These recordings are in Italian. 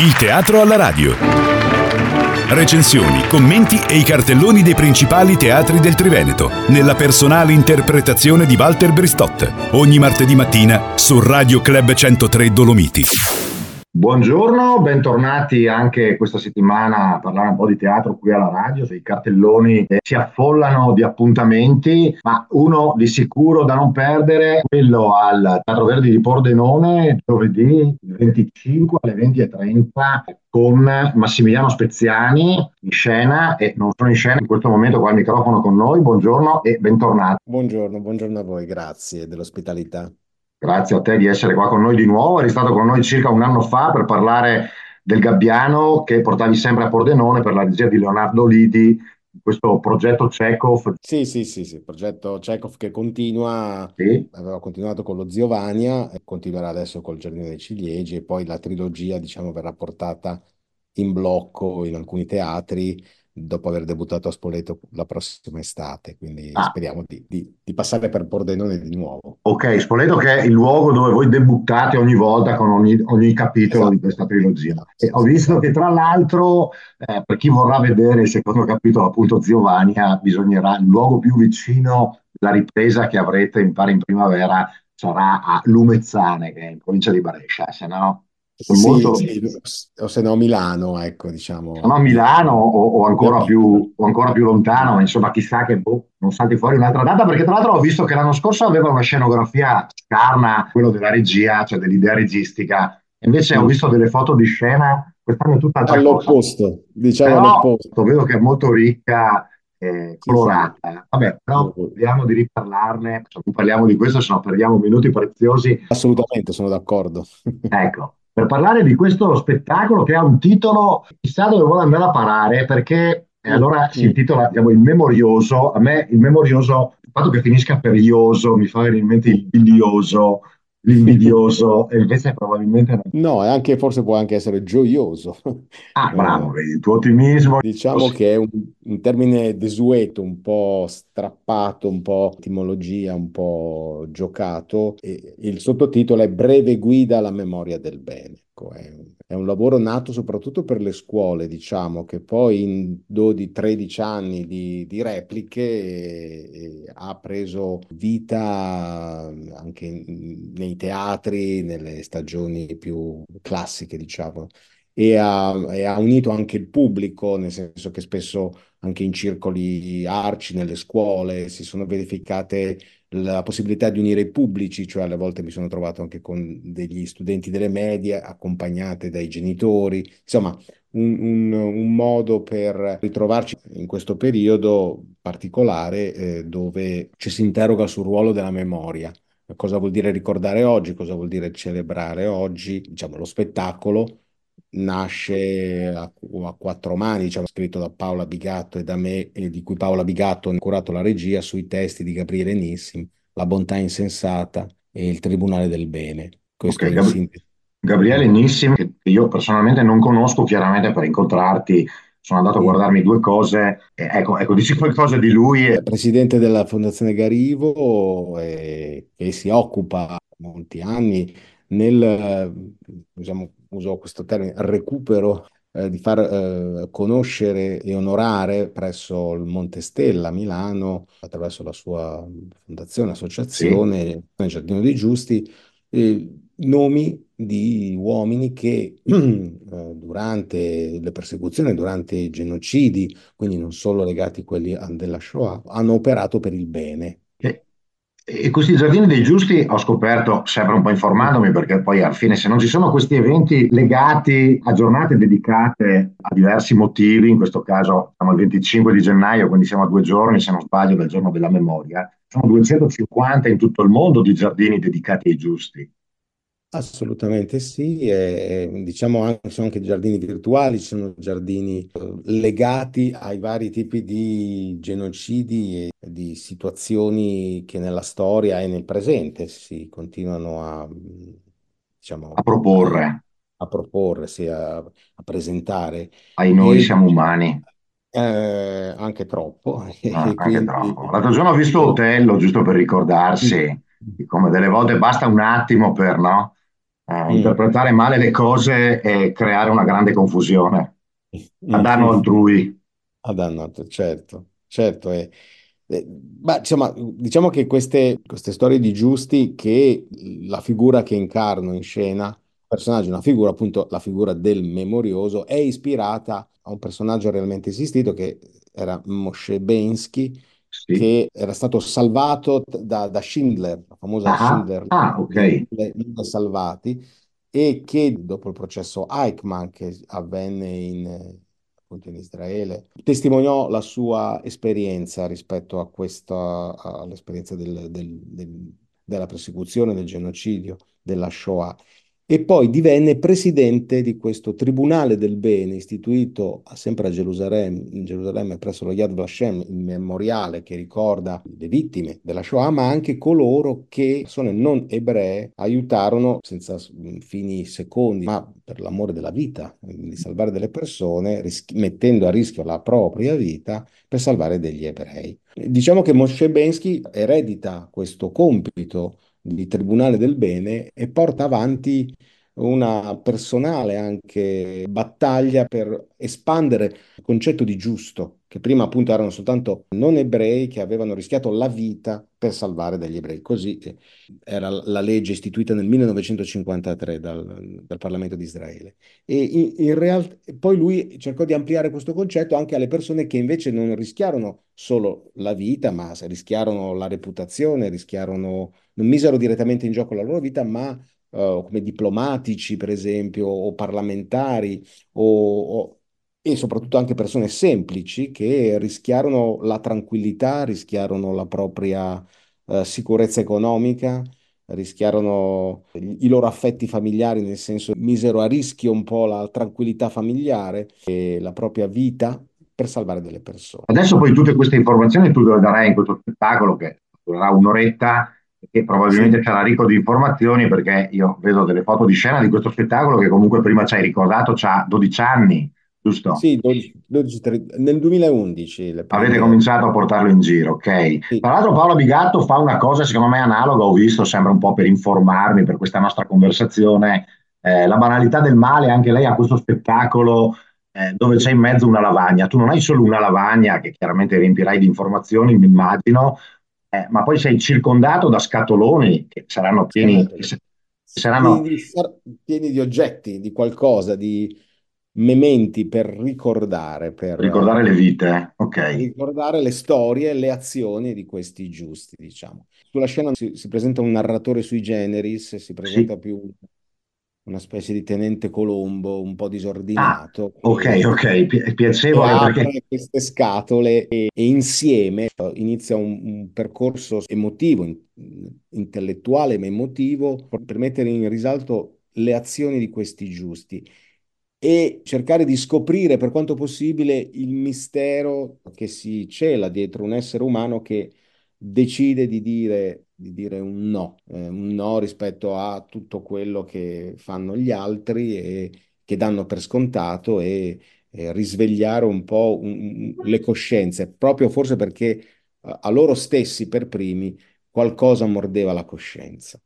Il teatro alla radio. Recensioni, commenti e i cartelloni dei principali teatri del Triveneto, nella personale interpretazione di Walter Bristotte. Ogni martedì mattina su Radio Club 103 Dolomiti. Buongiorno, bentornati anche questa settimana a parlare un po' di teatro qui alla radio. I cartelloni si affollano di appuntamenti, ma uno di sicuro da non perdere, quello al Teatro Verdi di Pordenone, giovedì 25 alle 20.30 con Massimiliano Speziani in scena e non sono in scena in questo momento qua al microfono con noi. Buongiorno e bentornati. Buongiorno, buongiorno a voi, grazie dell'ospitalità. Grazie a te di essere qua con noi di nuovo. Eri stato con noi circa un anno fa per parlare del Gabbiano che portavi sempre a Pordenone per la regia di Leonardo Lidi, questo progetto Chekhov. Sì, sì, sì, sì, il progetto Chekhov che continua, sì. aveva continuato con lo Ziovania e continuerà adesso col Giardino dei Ciliegi e poi la trilogia, diciamo, verrà portata in blocco in alcuni teatri dopo aver debuttato a Spoleto la prossima estate, quindi ah. speriamo di, di, di, passare per Pordenone di nuovo. Ok, Spoleto che è il luogo dove voi debuttate ogni volta con ogni, ogni capitolo esatto. di questa trilogia. E ho visto che tra l'altro, eh, per chi vorrà vedere il secondo capitolo, appunto Ziovania, bisognerà, il luogo più vicino alla ripresa che avrete in pari in primavera sarà a Lumezzane, che è in provincia di Brescia, se no sì, molto... sì, o se no Milano, ecco, diciamo. No Milano o, o, ancora più, o, ancora più, lontano, insomma, chissà che boh, non salti fuori un'altra data, perché tra l'altro ho visto che l'anno scorso aveva una scenografia scarna, quello della regia, cioè dell'idea registica, invece mm. ho visto delle foto di scena, quest'anno è tutta all'opposto, diciamo Però, all'opposto. Vedo che è molto ricca eh, colorata. Vabbè, però vediamo di riparlarne, non parliamo di questo, se no perdiamo minuti preziosi. Assolutamente, sono d'accordo. ecco, per parlare di questo spettacolo che ha un titolo, chissà dove vuole andare a parare, perché e allora si intitola diciamo, Il Memorioso. A me il Memorioso, il fatto che finisca per ioso, mi fa venire in mente il bilioso, l'invidioso, e invece probabilmente. No, e anche, forse può anche essere gioioso. Ah, bravo, vedi, il tuo ottimismo. Diciamo che è un, un, termine desueto, un po' strappato, un po' etimologia, un po' giocato. E il sottotitolo è Breve guida alla memoria del bene. Ecco, è, è, un lavoro nato soprattutto per le scuole, diciamo, che poi in 12-13 anni di, di repliche e, e ha preso vita anche in, nei teatri, nelle stagioni più classiche, diciamo. E ha, e ha, unito anche il pubblico, nel senso che spesso anche in circoli arci, nelle scuole, si sono verificate la possibilità di unire i pubblici, cioè alle volte mi sono trovato anche con degli studenti delle medie accompagnate dai genitori, insomma un, un, un modo per ritrovarci in questo periodo particolare eh, dove ci si interroga sul ruolo della memoria. Cosa vuol dire ricordare oggi? Cosa vuol dire celebrare oggi? Diciamo, lo spettacolo nasce a, a, quattro mani, diciamo, scritto da Paola Bigatto e da me, e di cui Paola Bigatto ha curato la regia sui testi di Gabriele Nissim, La bontà insensata e Il tribunale del bene. Questo okay, Gab- Gabriele Nissim, che io personalmente non conosco, chiaramente per incontrarti sono andato a guardarmi due cose, ecco, ecco, dici qualcosa di lui. È presidente della Fondazione Garivo e, che si occupa molti anni nel, diciamo, uso questo termine, recupero eh, di far eh, conoscere e onorare presso il Montestella a Milano, attraverso la sua fondazione, associazione, sì. Giardino dei Giusti, eh, nomi di uomini che eh, durante le persecuzioni, durante i genocidi, quindi non solo legati a quelli della Shoah, hanno operato per il bene. E questi giardini dei giusti ho scoperto, sempre un po' informandomi, perché poi alla fine se non ci sono questi eventi legati a giornate dedicate a diversi motivi, in questo caso siamo al 25 di gennaio, quindi siamo a due giorni, se non sbaglio, dal giorno della memoria, sono 250 in tutto il mondo di giardini dedicati ai giusti. Assolutamente sì, e, diciamo anche, sono anche giardini virtuali, ci sono giardini eh, legati ai vari tipi di genocidi e di situazioni che nella storia e nel presente si continuano a, diciamo, a proporre, a, proporre, sì, a, a presentare. Ai noi e, siamo umani. Eh, anche troppo. Ah, anche quindi... troppo. L'altro giorno ho visto Otello, giusto per ricordarsi, come delle volte basta un attimo per, no? Eh, interpretare male le cose e creare una grande confusione a danno altrui. A danno altrui, certo, certo. È, eh, ma, insomma, diciamo che queste, queste storie di Giusti, che la figura che incarno in scena, personaggio, una figura, appunto, la figura del memorioso, è ispirata a un personaggio realmente esistito che era Moshe Bensky, Sì. che era stato salvato da, da Schindler, la famosa Ah, Schindler, ah, ok. le mille salvati, e che dopo il processo Eichmann che avvenne in, appunto in Israele, testimoniò la sua esperienza rispetto a questa, all'esperienza del- del- del- della persecuzione, del genocidio, della Shoah. E poi divenne presidente di questo Tribunale del Bene istituito sempre a Gerusalemme, in Gerusalemme presso lo Yad Vashem, il memoriale che ricorda le vittime della Shoah, ma anche coloro che, persone non ebree, aiutarono senza fini secondi, ma per l'amore della vita, di salvare delle persone, rischi- mettendo a rischio la propria vita per salvare degli ebrei. Diciamo che Moshe Bensky eredita questo compito di Tribunale del Bene e porta avanti una personale anche battaglia per espandere il concetto di giusto, che prima appunto erano soltanto non ebrei che avevano rischiato la vita per salvare degli ebrei. Così eh, era la legge istituita nel 1953 dal, dal Parlamento di Israele. E in, in realtà poi lui cercò di ampliare questo concetto anche alle persone che invece non rischiarono solo la vita, ma rischiarono la reputazione, rischiarono, non misero direttamente in gioco la loro vita, ma eh, come diplomatici, per esempio, o parlamentari, o, o- e soprattutto anche persone semplici che rischiarono la tranquillità, rischiarono la propria eh, sicurezza economica, rischiarono i loro affetti familiari, nel senso misero a rischio un po' la tranquillità familiare e la propria vita per salvare delle persone. Adesso poi tutte queste informazioni tu le darai in questo spettacolo che durerà un'oretta che probabilmente Sì. sarà ricco di informazioni perché io vedo delle foto di scena di questo spettacolo che comunque prima ci hai ricordato, ha 12 anni, giusto? Sì, 12 12, tre- nel 2011 le Avete prime... cominciato a portarlo in giro, ok? Sì. Tra l'altro Paola Bigatto fa una cosa secondo me analoga, ho visto, sembra un po' per informarmi per questa nostra conversazione, eh, la banalità del male, anche lei ha questo spettacolo eh, dove c'è in mezzo una lavagna, tu non hai solo una lavagna che chiaramente riempirai di informazioni, mi immagino, eh, ma poi sei circondato da scatoloni che saranno pieni, che saranno Pieni di, sar- pieni di oggetti, di qualcosa, di mementi per ricordare, per ricordare le eh, vite, ok? ricordare le storie le azioni di questi giusti, diciamo. Sulla scena si, si presenta un narratore sui generis, si Sì. presenta più una specie di tenente Colombo, un po' Ah, disordinato, ok, che ok, pi- piacevole perché apre queste scatole e, e insieme eh, inizia un, un percorso emotivo, in- intellettuale ma emotivo, per mettere in risalto le azioni di questi giusti e cercare di scoprire per quanto possibile il mistero che si cela dietro un essere umano che decide di dire, di dire un no, eh, un no rispetto a tutto quello che fanno gli altri e che danno per scontato e, e risvegliare un po' un- un- le coscienze, proprio forse perché eh, a loro stessi per primi qualcosa mordeva la coscienza.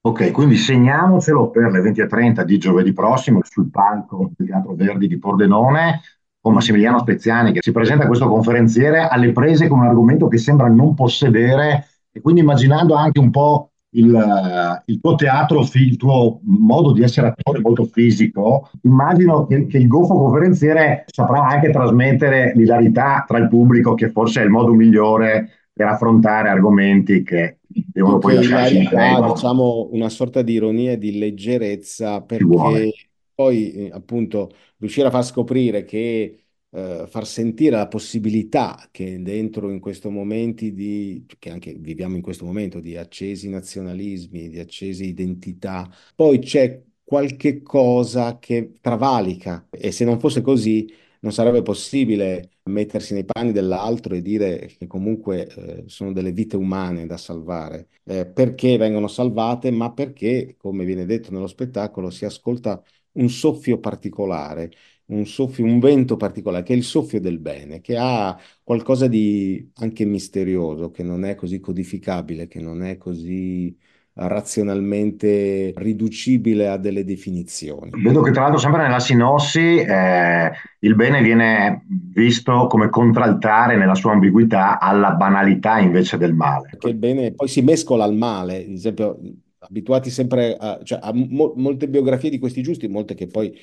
Ok, quindi segniamocelo per le 20.30 di giovedì prossimo sul palco del Teatro Verdi di Pordenone con Massimiliano Speziani che si presenta questo conferenziere alle prese con un argomento che sembra non possedere e quindi immaginando anche un po' il, il tuo teatro, il tuo modo di essere attore molto fisico, immagino che, che il goffo conferenziere saprà anche trasmettere l'ilarità tra il pubblico che forse è il modo migliore per affrontare argomenti che devono poi lasciarci ilarità, tempo. diciamo una sorta di ironia e di leggerezza, perché poi eh, appunto riuscire a far scoprire che eh, far sentire la possibilità che dentro in questi momenti di, che anche viviamo in questo momento di accesi nazionalismi, di accese identità, poi c'è qualche cosa che travalica. E se non fosse così non sarebbe possibile mettersi nei panni dell'altro e dire che comunque eh, sono delle vite umane da salvare, eh, perché vengono salvate, ma perché, come viene detto nello spettacolo, si ascolta un soffio particolare, un soffio, un vento particolare, che è il soffio del bene, che ha qualcosa di anche misterioso, che non è così codificabile, che non è così razionalmente riducibile a delle definizioni. Vedo che tra l'altro sempre nella sinossi eh, il bene viene visto come contraltare nella sua ambiguità alla banalità invece del male. Perché il bene poi si mescola al male, ad esempio abituati sempre a, cioè, a mo- molte biografie di questi giusti, molte che poi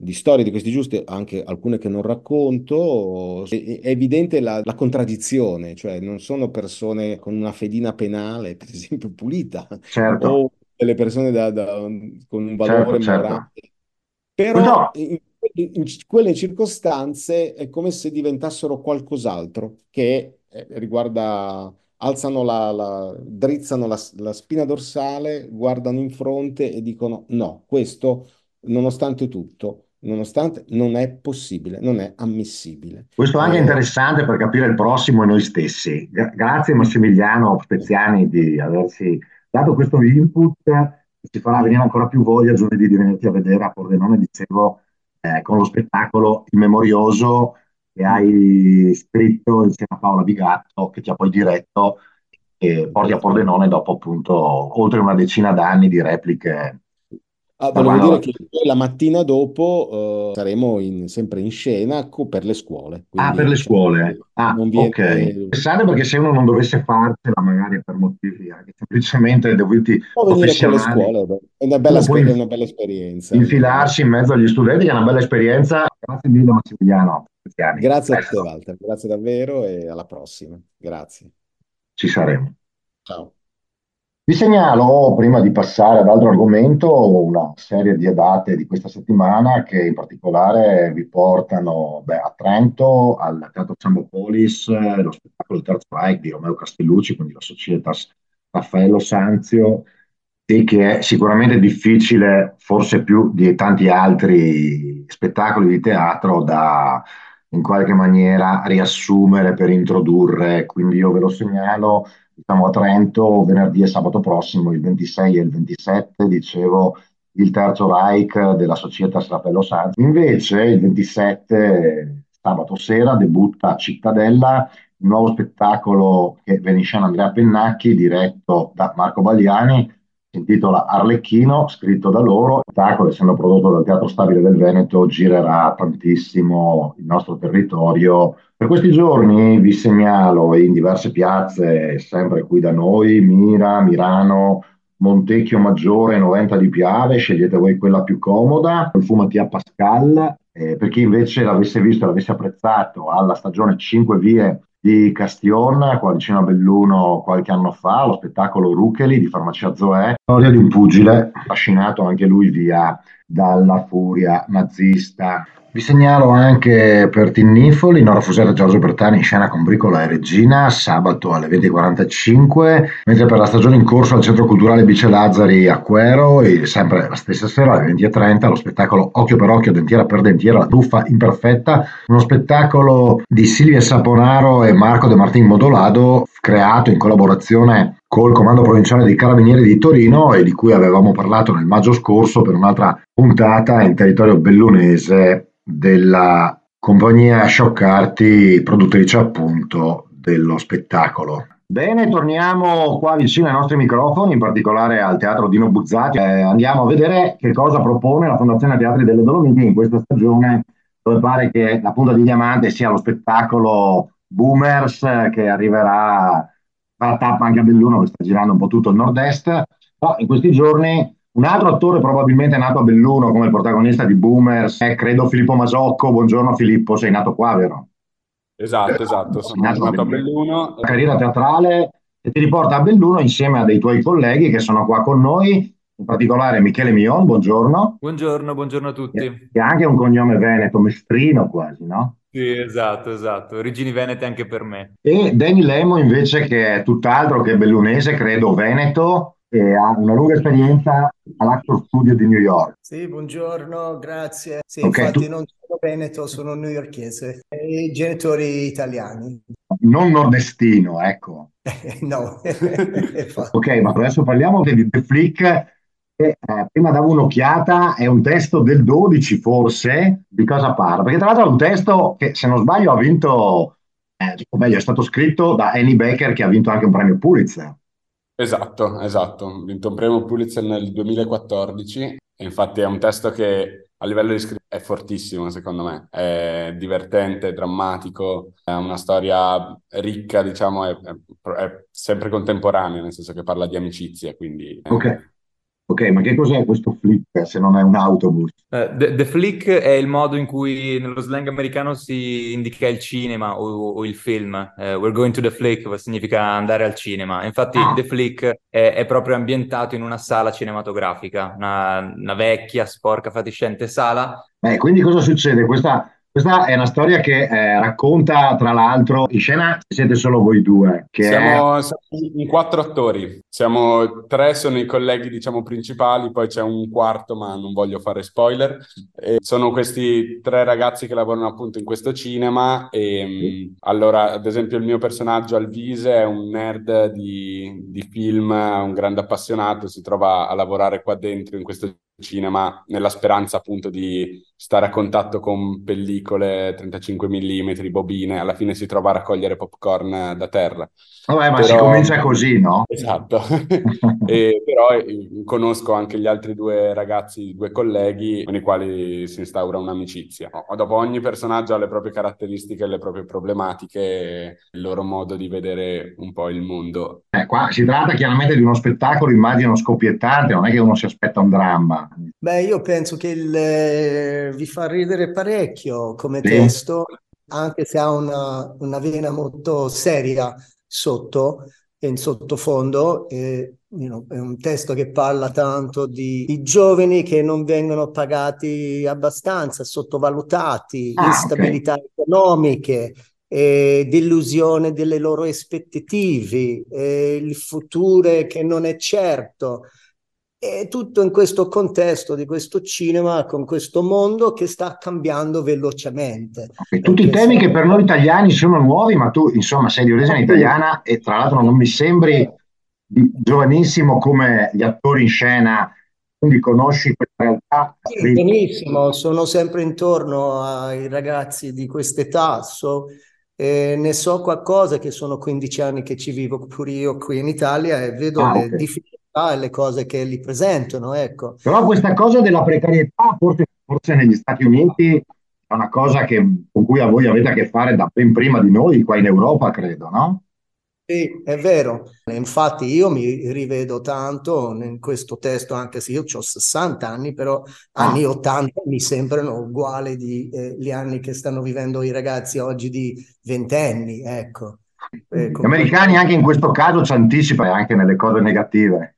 di storie di questi giusti, anche alcune che non racconto, è, evidente la, la, contraddizione, cioè non sono persone con una fedina penale, per esempio, pulita, certo. o delle persone da, da, con un valore certo, morale. Certo. Però no. in, in, quelle circostanze è come se diventassero qualcos'altro che eh, riguarda alzano la, la drizzano la, la, spina dorsale, guardano in fronte e dicono no, questo nonostante tutto nonostante non è possibile, non è ammissibile. Questo è anche eh, interessante per capire il prossimo e noi stessi. Grazie Massimiliano Speziani di averci dato questo input ci farà venire ancora più voglia giovedì di venirti a vedere a Pordenone, dicevo, eh, con lo spettacolo Il Memorioso che hai scritto insieme a Paola Bigatto, che ti ha poi diretto e porti a Pordenone dopo appunto oltre una decina d'anni di repliche Ah, volevo dire che la mattina dopo uh, saremo in, sempre in scena co- per le scuole. Ah, per le scuole. Ah, ok. Pensate perché se uno non dovesse farcela, magari per motivi anche semplicemente dovuti Può venire con le scuole, è una bella, sper- una bella esperienza. Infilarsi in mezzo agli studenti, è una bella esperienza. Grazie mille Massimiliano. Grazie a te Walter, grazie davvero e alla prossima. Grazie. Ci saremo. Ciao. Vi segnalo, prima di passare ad altro argomento, una serie di date di questa settimana che in particolare vi portano beh, a Trento, al Teatro Sambopolis, lo spettacolo Terzo Reich di Romeo Castellucci, quindi la Societas Raffaello Sanzio, e che è sicuramente difficile, forse più di tanti altri spettacoli di teatro, da in qualche maniera riassumere per introdurre. Quindi io ve lo segnalo diciamo, a Trento venerdì e sabato prossimo, il 26 e il 27, dicevo, il terzo Reich della Società Strapello Sanzi. Invece il 27, sabato sera, debutta a Cittadella un nuovo spettacolo che viene in Andrea Pennacchi, diretto da Marco Bagliani, si intitola Arlecchino, scritto da loro. Il spettacolo, essendo prodotto dal Teatro Stabile del Veneto, girerà tantissimo il nostro territorio per questi giorni vi segnalo in diverse piazze, sempre qui da noi, Mira, Mirano, Montecchio Maggiore, 90 di Piave, scegliete voi quella più comoda, il Fumatia Pascal, eh, per chi invece l'avesse visto e l'avesse apprezzato alla stagione 5 vie di Castion, qua vicino a Belluno qualche anno fa, lo spettacolo Rucheli di Farmacia Zoe, storia di un pugile, affascinato anche lui via dalla furia nazista. Vi segnalo anche per Tinnifoli, Nora Fusera e Giorgio Bertani in scena con Bricola e Regina, sabato alle 20.45, mentre per la stagione in corso al Centro Culturale Bice Lazzari a Quero, sempre la stessa sera alle 20.30, lo spettacolo Occhio per Occhio, Dentiera per Dentiera, la truffa imperfetta, uno spettacolo di Silvia Saponaro e Marco De Martin Modolado, creato in collaborazione col Comando Provinciale dei Carabinieri di Torino e di cui avevamo parlato nel maggio scorso per un'altra puntata in territorio bellunese della compagnia Scioccarti, produttrice appunto dello spettacolo. Bene, torniamo qua vicino ai nostri microfoni, in particolare al Teatro Dino Buzzati. Eh, andiamo a vedere che cosa propone la Fondazione Teatri delle Dolomiti in questa stagione, dove pare che la punta di diamante sia lo spettacolo Boomers che arriverà alla tappa anche a Belluno, che sta girando un po' tutto il nord-est. No, in questi giorni un altro attore probabilmente nato a Belluno come il protagonista di Boomers è credo Filippo Masocco. Buongiorno Filippo, sei nato qua, vero? Esatto, esatto, sono nato, nato a Belluno. La carriera teatrale che ti riporta a Belluno insieme a dei tuoi colleghi che sono qua con noi, in particolare Michele Mion, buongiorno. Buongiorno, buongiorno a tutti. Che ha anche un cognome veneto, mestrino quasi, no? Sì, esatto, esatto. Origini venete anche per me. E Danny Lemo invece che è tutt'altro che bellunese, credo veneto, e ha una lunga esperienza all'Actor Studio di New York. Sì, buongiorno, grazie. Sì, okay, infatti tu... non sono veneto, sono newyorkese e i genitori italiani. Non nordestino, ecco. no. ok, ma adesso parliamo di The Flick. Eh, prima davo un'occhiata, è un testo del 12 forse, di cosa parla? Perché tra l'altro è un testo che se non sbaglio ha vinto, eh, o meglio è stato scritto da Annie Baker che ha vinto anche un premio Pulitzer. Esatto, esatto. Ho vinto un premio Pulitzer nel 2014 e infatti è un testo che a livello di scrittura è fortissimo, secondo me. È divertente, drammatico, è una storia ricca, diciamo, è, è, è sempre contemporanea, nel senso che parla di amicizia, quindi... Ok. Ok, ma che cos'è questo flick se non è un autobus? Uh, the, the, flick è il modo in cui nello slang americano si indica il cinema o, o il film. Uh, we're going to the flick significa andare al cinema. Infatti, ah. The Flick è, è, proprio ambientato in una sala cinematografica, una, una vecchia, sporca, fatiscente sala. Beh, quindi cosa succede? Questa questa è una storia che eh, racconta, tra l'altro, in scena siete solo voi due. siamo, è... siamo in quattro attori. Siamo tre, sono i colleghi, diciamo, principali, poi c'è un quarto, ma non voglio fare spoiler. E sono questi tre ragazzi che lavorano appunto in questo cinema. E sì. allora, ad esempio, il mio personaggio Alvise è un nerd di, di film, un grande appassionato, si trova a lavorare qua dentro in questo cinema nella speranza appunto di stare a contatto con pellicole 35 mm, bobine, alla fine si trova a raccogliere popcorn da terra. Vabbè, ma però... si comincia così, no? Esatto. e, però eh, conosco anche gli altri due ragazzi, due colleghi con i quali si instaura un'amicizia. Dopo ogni personaggio ha le proprie caratteristiche, le proprie problematiche, il loro modo di vedere un po' il mondo. Eh, qua si tratta chiaramente di uno spettacolo, immagino scoppiettante, non è che uno si aspetta un dramma. Beh, io penso che il, eh, vi fa ridere parecchio come sì. testo, anche se ha una, una vena molto seria sotto, in sottofondo. Eh, è un testo che parla tanto di, di, giovani che non vengono pagati abbastanza, sottovalutati, ah, instabilità okay. economiche, eh, delusione delle loro aspettative, eh, il futuro che non è certo. E tutto in questo contesto di questo cinema, con questo mondo che sta cambiando velocemente. Okay, tutti i temi che per noi italiani sono nuovi, ma tu insomma sei di origine italiana e tra l'altro non mi sembri giovanissimo come gli attori in scena, quindi conosci questa realtà. Sì, benissimo, sono sempre intorno ai ragazzi di quest'età, so, eh, ne so qualcosa che sono 15 anni che ci vivo pure io qui in Italia e vedo ah, le okay. difficoltà e le cose che li presentano. Ecco. Però questa cosa della precarietà, forse, forse negli Stati Uniti, è una cosa che, con cui a voi avete a che fare da ben prima di noi, qua in Europa, credo, no? Sì, è vero. Infatti io mi rivedo tanto in questo testo, anche se io ho 60 anni, però ah. anni 80 mi sembrano uguali agli eh, anni che stanno vivendo i ragazzi oggi di ventenni, ecco. Eh, Gli americani anche in questo caso ci anticipano anche nelle cose negative.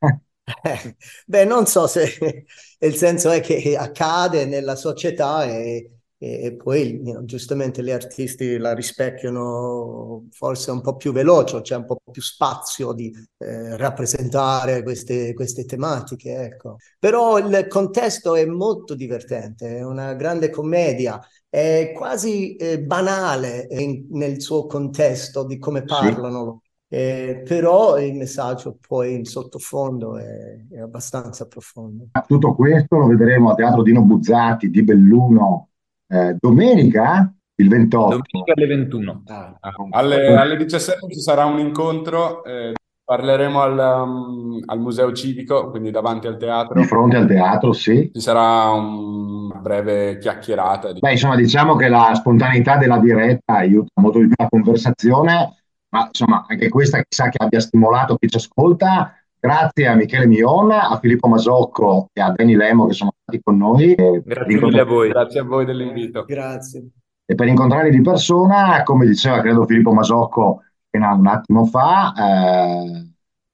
Eh, beh, non so se il senso è che accade nella società e, e, e poi you know, giustamente gli artisti la rispecchiano forse un po' più veloce, c'è un po' più spazio di eh, rappresentare queste, queste tematiche. Ecco. Però il contesto è molto divertente, è una grande commedia è quasi eh, banale in, nel suo contesto di come parlano. Sì. Eh, però il messaggio poi in sottofondo è, è, abbastanza profondo. Tutto questo lo vedremo a Teatro Dino Buzzati di Belluno eh, domenica, il 28. Domenica alle 21. Ah, alle, alle, 17 ci sarà un incontro eh, Parleremo al, um, al, Museo Civico, quindi davanti al teatro. Di fronte al teatro, sì. Ci sarà una breve chiacchierata. Beh, insomma, diciamo che la spontaneità della diretta aiuta molto di più la conversazione, ma insomma, anche questa chissà che abbia stimolato chi ci ascolta. Grazie a Michele Miona, a Filippo Masocco e a Dani Lemo che sono stati con noi. Grazie mille a voi. Grazie a voi dell'invito. Grazie. E per incontrarli di persona, come diceva credo Filippo Masocco, un attimo fa, eh,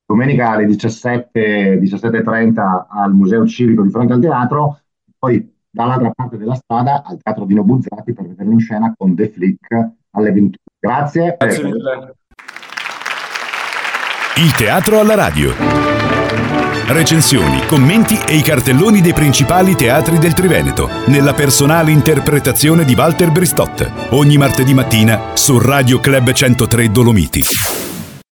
domenica alle 17, 17.30 al Museo Civico di fronte al teatro, poi dall'altra parte della strada al Teatro Dino Buzzati per vederlo in scena con The Flick alle 21. Grazie. Grazie mille. Il teatro alla radio. Recensioni, commenti e i cartelloni dei principali teatri del Triveneto, nella personale interpretazione di Walter Bristotte, ogni martedì mattina su Radio Club 103 Dolomiti.